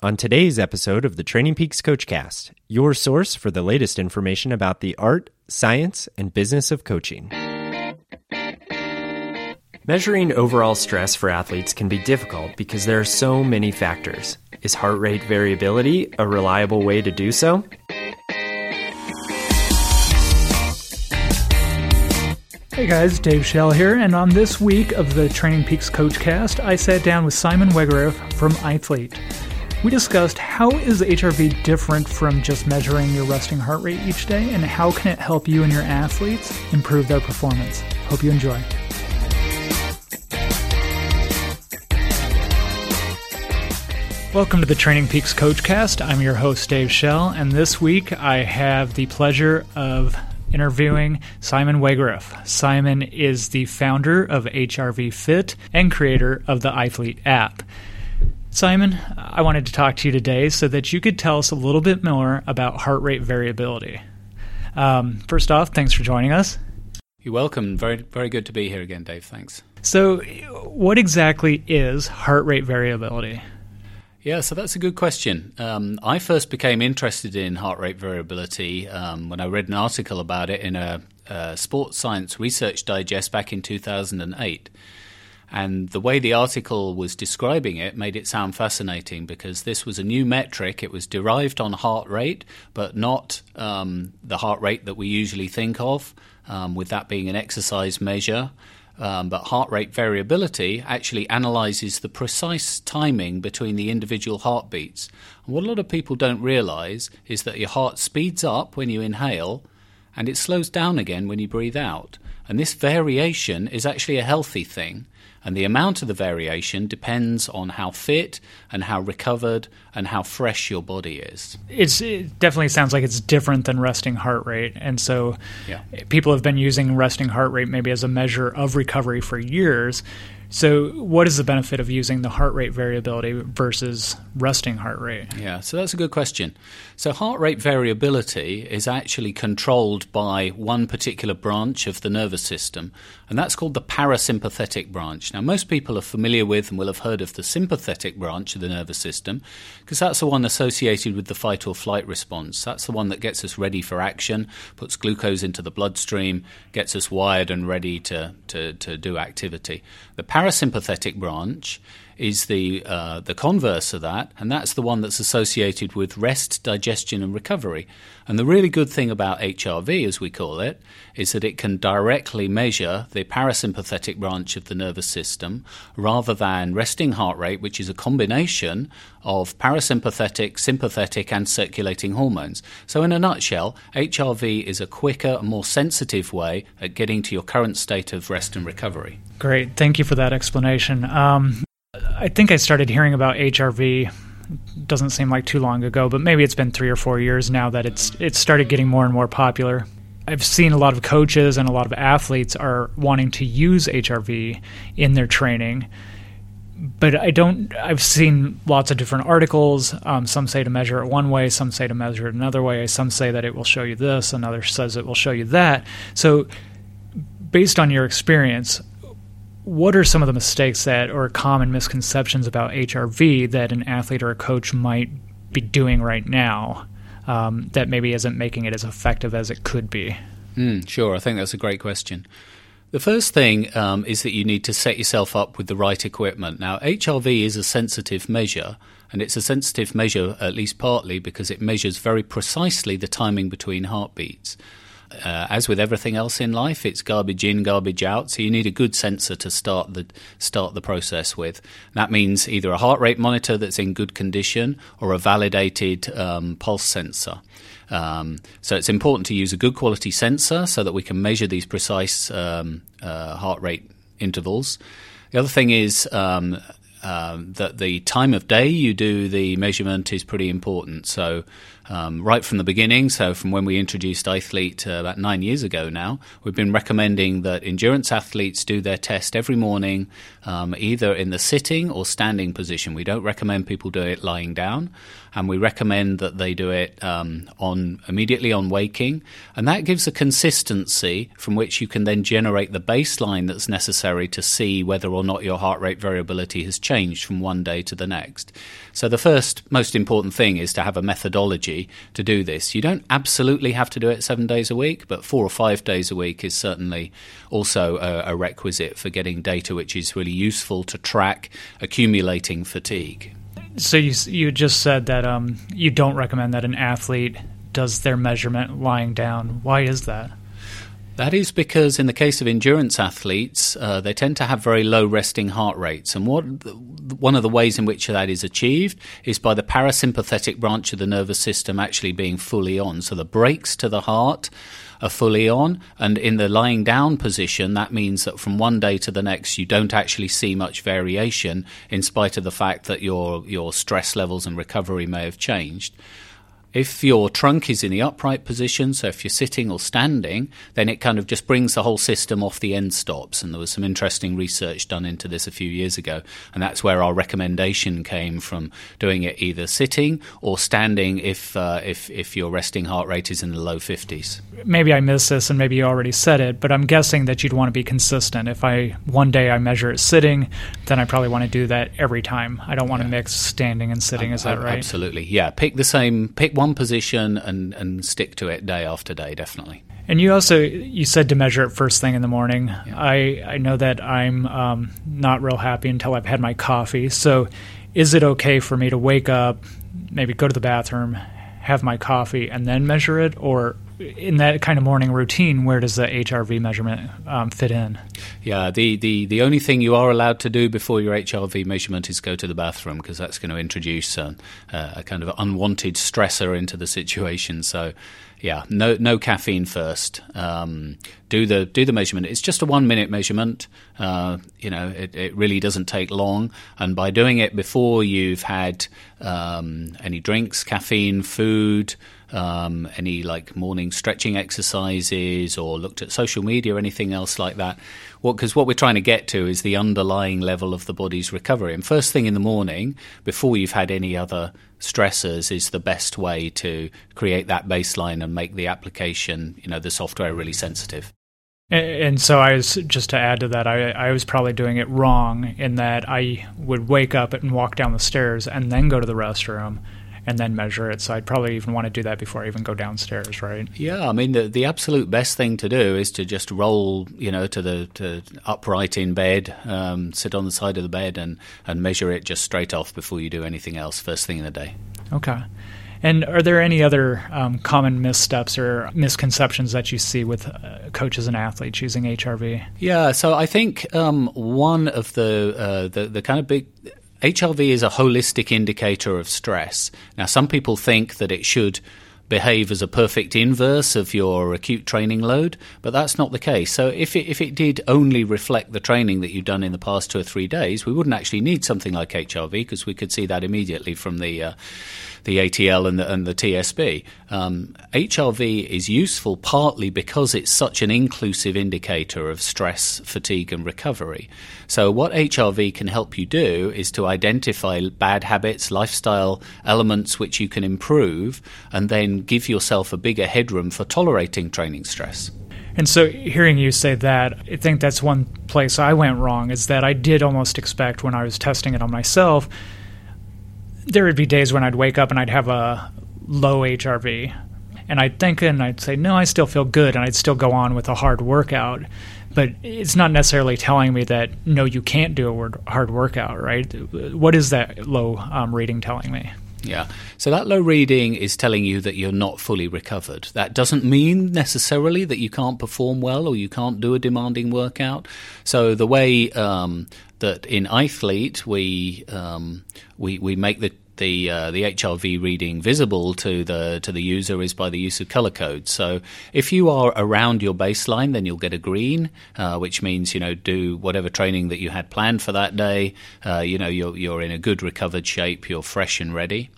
on today's episode of the Training Peaks Coachcast, your source for the latest information about the art, science, and business of coaching. Measuring overall stress for athletes can be difficult because there are so many factors. Is heart rate variability a reliable way to do so? Hey guys, Dave Schell here, and on this week of the Training Peaks Coachcast, I sat down with Simon Wegerif from iThlete. We discussed how is HRV different from just measuring your resting heart rate each day, and how can it help you and your athletes improve their performance. Hope you enjoy. Welcome to the Training Peaks Coachcast. I'm your host, Dave Schell, and this week I have the pleasure of interviewing Simon Wegerif. Simon is the founder of HRV Fit and creator of the iThlete app. Simon, I wanted to talk to you today so that you could tell us a little bit more about heart rate variability. Um, first off, thanks for joining us. You're welcome. Very, very good to be here again, Dave. Thanks. So, what exactly is heart rate variability? Yeah, so that's a good question. Um, I first became interested in heart rate variability um, when I read an article about it in a, a Sports Science Research Digest back in 2008. And the way the article was describing it made it sound fascinating because this was a new metric. It was derived on heart rate, but not um, the heart rate that we usually think of, um, with that being an exercise measure. Um, but heart rate variability actually analyzes the precise timing between the individual heartbeats. And what a lot of people don't realize is that your heart speeds up when you inhale and it slows down again when you breathe out. And this variation is actually a healthy thing. And the amount of the variation depends on how fit and how recovered and how fresh your body is. It's, it definitely sounds like it's different than resting heart rate. And so yeah. people have been using resting heart rate maybe as a measure of recovery for years. So, what is the benefit of using the heart rate variability versus resting heart rate? Yeah, so that's a good question. So, heart rate variability is actually controlled by one particular branch of the nervous system, and that's called the parasympathetic branch. Now, most people are familiar with and will have heard of the sympathetic branch of the nervous system because that's the one associated with the fight or flight response. That's the one that gets us ready for action, puts glucose into the bloodstream, gets us wired and ready to, to, to do activity. The parasympathetic branch is the uh, the converse of that, and that's the one that's associated with rest, digestion, and recovery. And the really good thing about HRV, as we call it, is that it can directly measure the parasympathetic branch of the nervous system rather than resting heart rate, which is a combination of parasympathetic, sympathetic, and circulating hormones. So, in a nutshell, HRV is a quicker, more sensitive way at getting to your current state of rest and recovery. Great. Thank you for that explanation. Um, I think I started hearing about HRV doesn't seem like too long ago, but maybe it's been three or four years now that it's it's started getting more and more popular. I've seen a lot of coaches and a lot of athletes are wanting to use HRV in their training, but I don't. I've seen lots of different articles. Um, some say to measure it one way, some say to measure it another way. Some say that it will show you this, another says it will show you that. So, based on your experience, what are some of the mistakes that or common misconceptions about HRV that an athlete or a coach might be doing right now um, that maybe isn't making it as effective as it could be? Mm, sure, I think that's a great question. The first thing um, is that you need to set yourself up with the right equipment. Now, HRV is a sensitive measure, and it's a sensitive measure at least partly because it measures very precisely the timing between heartbeats. Uh, as with everything else in life, it's garbage in, garbage out. So you need a good sensor to start the start the process with. That means either a heart rate monitor that's in good condition or a validated um, pulse sensor. Um, so it's important to use a good quality sensor so that we can measure these precise um, uh, heart rate intervals. The other thing is um, um, that the time of day you do the measurement is pretty important. So um, right from the beginning, so from when we introduced iThlete uh, about nine years ago now, we've been recommending that endurance athletes do their test every morning, um, either in the sitting or standing position. We don't recommend people do it lying down, and we recommend that they do it um, on immediately on waking, and that gives a consistency from which you can then generate the baseline that's necessary to see whether or not your heart rate variability has changed from one day to the next. So, the first most important thing is to have a methodology to do this. You don't absolutely have to do it seven days a week, but four or five days a week is certainly also a, a requisite for getting data which is really useful to track accumulating fatigue. So, you, you just said that um, you don't recommend that an athlete does their measurement lying down. Why is that? That is because, in the case of endurance athletes, uh, they tend to have very low resting heart rates. And what, one of the ways in which that is achieved is by the parasympathetic branch of the nervous system actually being fully on. So the brakes to the heart are fully on. And in the lying down position, that means that from one day to the next, you don't actually see much variation, in spite of the fact that your, your stress levels and recovery may have changed. If your trunk is in the upright position, so if you're sitting or standing, then it kind of just brings the whole system off the end stops. And there was some interesting research done into this a few years ago. And that's where our recommendation came from doing it either sitting or standing if, uh, if, if your resting heart rate is in the low 50s. Maybe I missed this and maybe you already said it, but I'm guessing that you'd want to be consistent. If I one day I measure it sitting, then I probably want to do that every time. I don't want yeah. to mix standing and sitting. Is that right? Absolutely. Yeah. Pick the same, pick one position and, and stick to it day after day, definitely. And you also you said to measure it first thing in the morning. Yeah. I I know that I'm um, not real happy until I've had my coffee. So, is it okay for me to wake up, maybe go to the bathroom, have my coffee, and then measure it, or in that kind of morning routine, where does the HRV measurement um, fit in? Yeah, the, the, the only thing you are allowed to do before your HRV measurement is go to the bathroom because that's going to introduce a, a, kind of unwanted stressor into the situation. So, yeah, no no caffeine first. Um, do the do the measurement. It's just a one minute measurement. Uh, you know, it, it really doesn't take long. And by doing it before you've had um, any drinks, caffeine, food um, any like morning stretching exercises or looked at social media or anything else like that. Because what, what we're trying to get to is the underlying level of the body's recovery. And first thing in the morning, before you've had any other stressors, is the best way to create that baseline and make the application, you know, the software really sensitive. And so I was just to add to that, I, I was probably doing it wrong in that I would wake up and walk down the stairs and then go to the restroom and then measure it. So I'd probably even want to do that before I even go downstairs, right? Yeah, I mean the the absolute best thing to do is to just roll, you know, to the to upright in bed, um, sit on the side of the bed, and and measure it just straight off before you do anything else first thing in the day. Okay. And are there any other um, common missteps or misconceptions that you see with uh, coaches and athletes using HRV? Yeah, so I think um, one of the, uh, the the kind of big HRV is a holistic indicator of stress. Now, some people think that it should behave as a perfect inverse of your acute training load, but that's not the case. So if it, if it did only reflect the training that you've done in the past two or three days, we wouldn't actually need something like HRV because we could see that immediately from the uh, the ATL and the, and the TSB. Um, HRV is useful partly because it's such an inclusive indicator of stress, fatigue, and recovery. So, what HRV can help you do is to identify bad habits, lifestyle elements which you can improve, and then give yourself a bigger headroom for tolerating training stress. And so, hearing you say that, I think that's one place I went wrong is that I did almost expect when I was testing it on myself there would be days when I'd wake up and I'd have a low HRV. And I'd think and I'd say, no, I still feel good. And I'd still go on with a hard workout. But it's not necessarily telling me that, no, you can't do a hard workout, right? What is that low um, reading telling me? Yeah. So that low reading is telling you that you're not fully recovered. That doesn't mean necessarily that you can't perform well or you can't do a demanding workout. So the way um, that in iThlete we um, we we make the the uh, the HRV reading visible to the to the user is by the use of color codes. So if you are around your baseline, then you'll get a green, uh, which means you know do whatever training that you had planned for that day. Uh, you know you're you're in a good recovered shape, you're fresh and ready.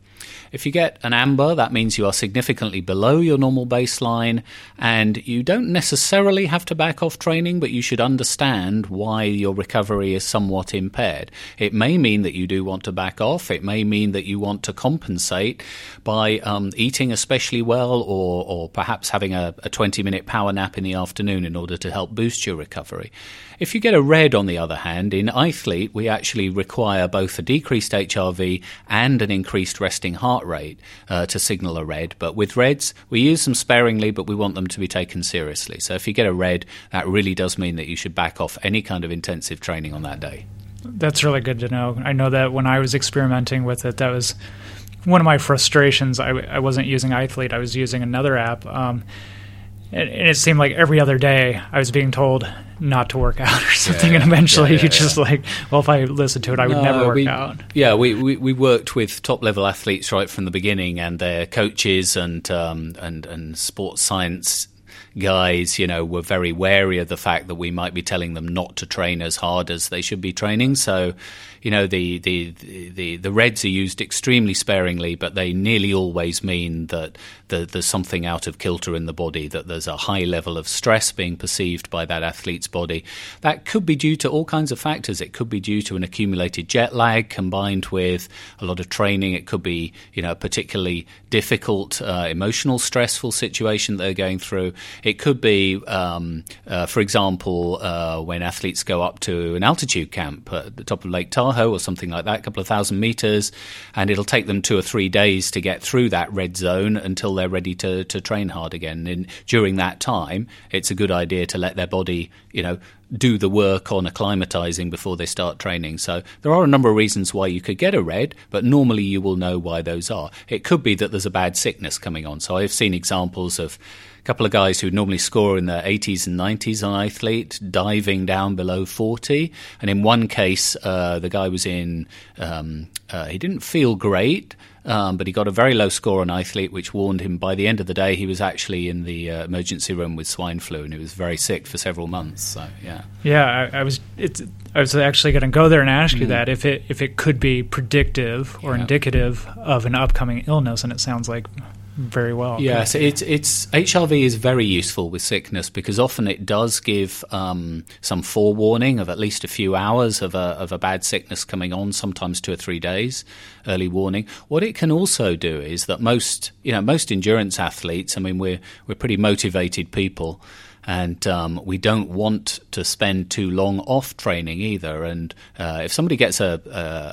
If you get an amber, that means you are significantly below your normal baseline, and you don't necessarily have to back off training, but you should understand why your recovery is somewhat impaired. It may mean that you do want to back off, it may mean that you want to compensate by um, eating especially well, or, or perhaps having a, a 20 minute power nap in the afternoon in order to help boost your recovery. If you get a red, on the other hand, in Ithlete, we actually require both a decreased HRV and an increased resting heart rate uh, to signal a red. But with reds, we use them sparingly, but we want them to be taken seriously. So if you get a red, that really does mean that you should back off any kind of intensive training on that day. That's really good to know. I know that when I was experimenting with it, that was one of my frustrations. I, I wasn't using Ithlete, I was using another app. Um, and, it seemed like every other day I was being told not to work out or something, yeah, and eventually yeah, yeah, you just like, well, if I listened to it, I would no, never work we, out. Yeah, we, we, we worked with top level athletes right from the beginning, and their coaches and um, and and sports science guys, you know, were very wary of the fact that we might be telling them not to train as hard as they should be training. So you know the, the the the reds are used extremely sparingly, but they nearly always mean that the, there's something out of kilter in the body, that there's a high level of stress being perceived by that athlete's body. That could be due to all kinds of factors. It could be due to an accumulated jet lag combined with a lot of training. It could be you know a particularly difficult uh, emotional stressful situation they're going through. It could be, um, uh, for example, uh, when athletes go up to an altitude camp at the top of Lake Tahoe Tahoe or something like that, a couple of thousand meters, and it'll take them two or three days to get through that red zone until they're ready to, to train hard again. And during that time, it's a good idea to let their body, you know, do the work on acclimatizing before they start training. So there are a number of reasons why you could get a red, but normally you will know why those are. It could be that there's a bad sickness coming on. So I've seen examples of a couple of guys who normally score in the 80s and 90s on Ithlete diving down below 40. And in one case, uh, the guy was in, um, uh, he didn't feel great. Um, but he got a very low score on Ithlete, which warned him by the end of the day he was actually in the uh, emergency room with swine flu, and he was very sick for several months. So yeah, yeah, I, I was I was actually going to go there and ask mm. you that if it if it could be predictive or yeah. indicative of an upcoming illness, and it sounds like very well. Yes, it's it's HRV is very useful with sickness because often it does give um, some forewarning of at least a few hours of a of a bad sickness coming on, sometimes two or three days early warning. What it can also do is that most you know most endurance athletes, I mean we're we're pretty motivated people and um, we don't want to spend too long off training either. And uh, if somebody gets a,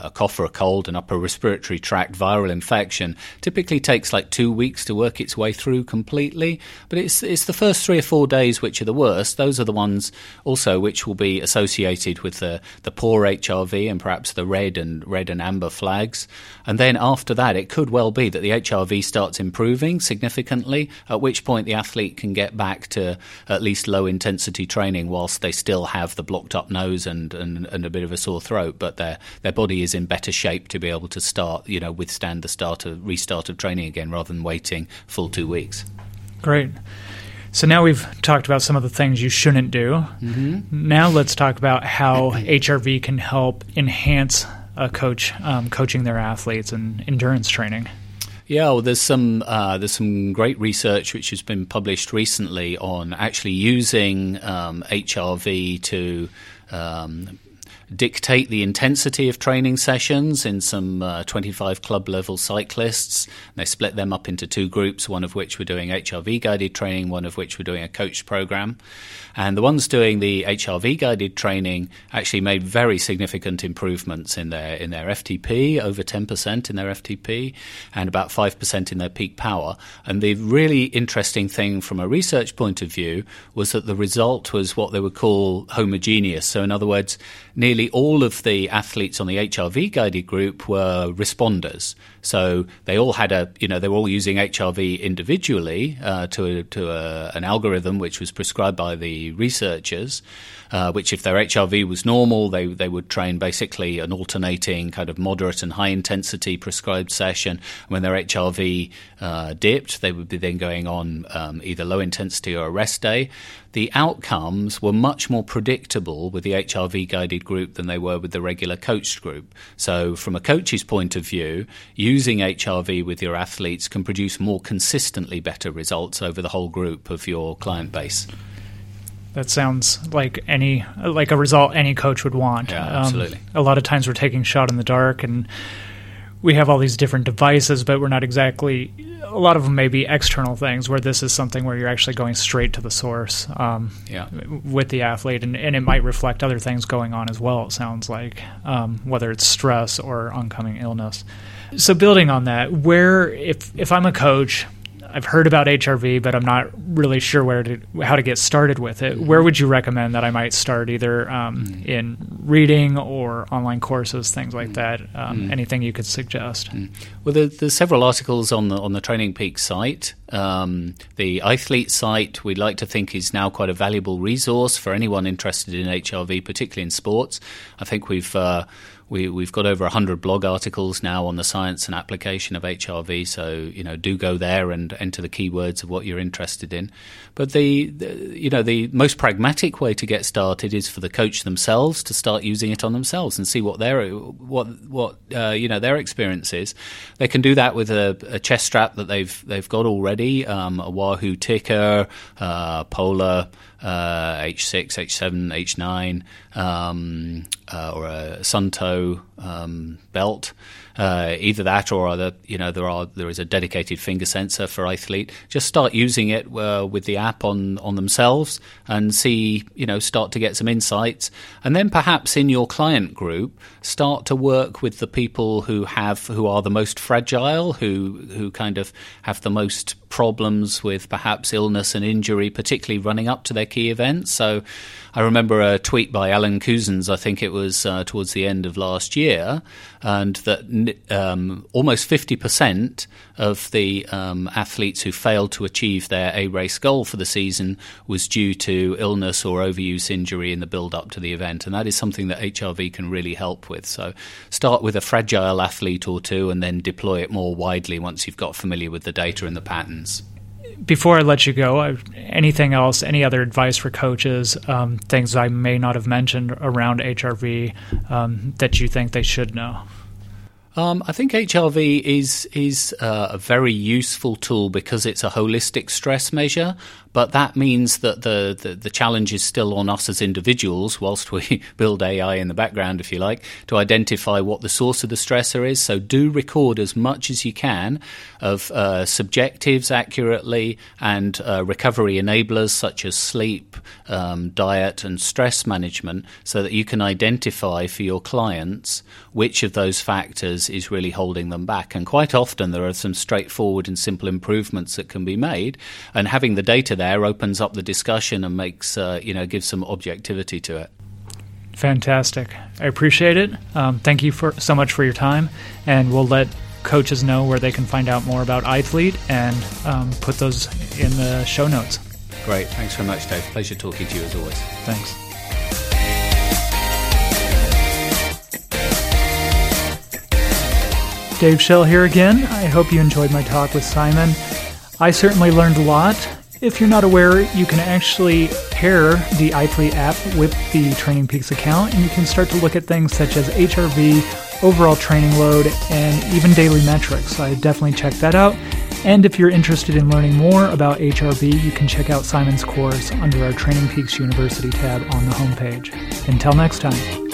a, cough or a cold, an upper respiratory tract viral infection, typically takes like two weeks to work its way through completely. But it's it's the first three or four days which are the worst. Those are the ones also which will be associated with the the poor HRV and perhaps the red and red and amber flags. And then after that, it could well be that the HRV starts improving significantly. At which point the athlete can get back to uh, at least low intensity training whilst they still have the blocked up nose and, and, and a bit of a sore throat, but their their body is in better shape to be able to start, you know, withstand the start of restart of training again rather than waiting full two weeks. Great. So now we've talked about some of the things you shouldn't do. Mm-hmm. Now let's talk about how HRV can help enhance a coach um, coaching their athletes and endurance training. Yeah, well, there's some uh, there's some great research which has been published recently on actually using um, HRV to um, dictate the intensity of training sessions in some uh, 25 club level cyclists. They split them up into two groups, one of which were doing HRV guided training, one of which were doing a coach program. And the ones doing the HRV guided training actually made very significant improvements in their in their FTP, over 10% in their FTP, and about 5% in their peak power. And the really interesting thing from a research point of view was that the result was what they would call homogeneous. So, in other words, nearly all of the athletes on the HRV guided group were responders. So they all had a, you know, they were all using HRV individually uh, to, to a, an algorithm which was prescribed by the researchers uh, which if their HRV was normal, they, they would train basically an alternating kind of moderate and high intensity prescribed session. When their HRV uh, dipped, they would be then going on um, either low intensity or a rest day. The outcomes were much more predictable with the HRV guided group than they were with the regular coached group. So, from a coach's point of view, using HRV with your athletes can produce more consistently better results over the whole group of your client base. That sounds like any like a result any coach would want. Yeah, absolutely. Um, a lot of times we're taking shot in the dark and we have all these different devices, but we're not exactly. A lot of them may be external things, where this is something where you're actually going straight to the source um, yeah. with the athlete, and, and, it might reflect other things going on as well. It sounds like um, whether it's stress or oncoming illness. So building on that, where if if I'm a coach I've heard about HRV, but I'm not really sure where to how to get started with it. Where would you recommend that I might start, either um, mm. in reading or online courses, things like mm. that? Um, mm. Anything you could suggest? Mm. Well, there, there's several articles on the on the Training Peak site. Um, the iThlete site, we'd like to think, is now quite a valuable resource for anyone interested in HRV, particularly in sports. I think we've uh, we, we've got over 100 blog articles now on the science and application of HRV, so you know do go there and enter the keywords of what you're interested in. But the, the, you know the most pragmatic way to get started is for the coach themselves to start using it on themselves and see what their what what uh, you know their experience is. They can do that with a, a chest strap that they've they've got already, um, a Wahoo TICKR, uh, Polar uh, H6, H7, H9, um, uh, or a Suunto um, belt. Uh, either that or other, you know, there are there is a dedicated finger sensor for iThlete. Just start using it uh, with the app on on themselves and see, you know, start to get some insights, and then perhaps in your client group start to work with the people who have who are the most fragile, who who kind of have the most problems with perhaps illness and injury, particularly running up to their key events. So I remember a tweet by Alan Couzens, I think it was uh, towards the end of last year, and that um, almost 50% of the um, athletes who failed to achieve their A race goal for the season was due to illness or overuse injury in the build up to the event. And that is something that HRV can really help with. So start with a fragile athlete or two and then deploy it more widely once you've got familiar with the data and the patterns before I let you go, anything else, any other advice for coaches, um, things I may not have mentioned around HRV um, that you think they should know? Um, I think HRV is is uh, a very useful tool because it's a holistic stress measure, but that means that the, the, the, challenge is still on us as individuals, whilst we build AI in the background, if you like, to identify what the source of the stressor is. So do record as much as you can of uh, subjectives accurately and uh, recovery enablers such as sleep, um, diet, and stress management so that you can identify for your clients which of those factors is really holding them back. And quite often there are some straightforward and simple improvements that can be made. And having the data there opens up the discussion and makes, uh, you know, gives some objectivity to it. Fantastic. I appreciate it. Um, thank you for so much for your time, and we'll let coaches know where they can find out more about iThlete and um, put those in the show notes. Great. Thanks very much, Dave. Pleasure talking to you as always. Thanks. Dave Schell here again. I hope you enjoyed my talk with Simon. I certainly learned a lot. If you're not aware, you can actually pair the iThlete app with the Training Peaks account, and you can start to look at things such as HRV, overall training load, and even daily metrics. So I definitely check that out. And if you're interested in learning more about HRV, you can check out Simon's course under our Training Peaks University tab on the homepage. Until next time.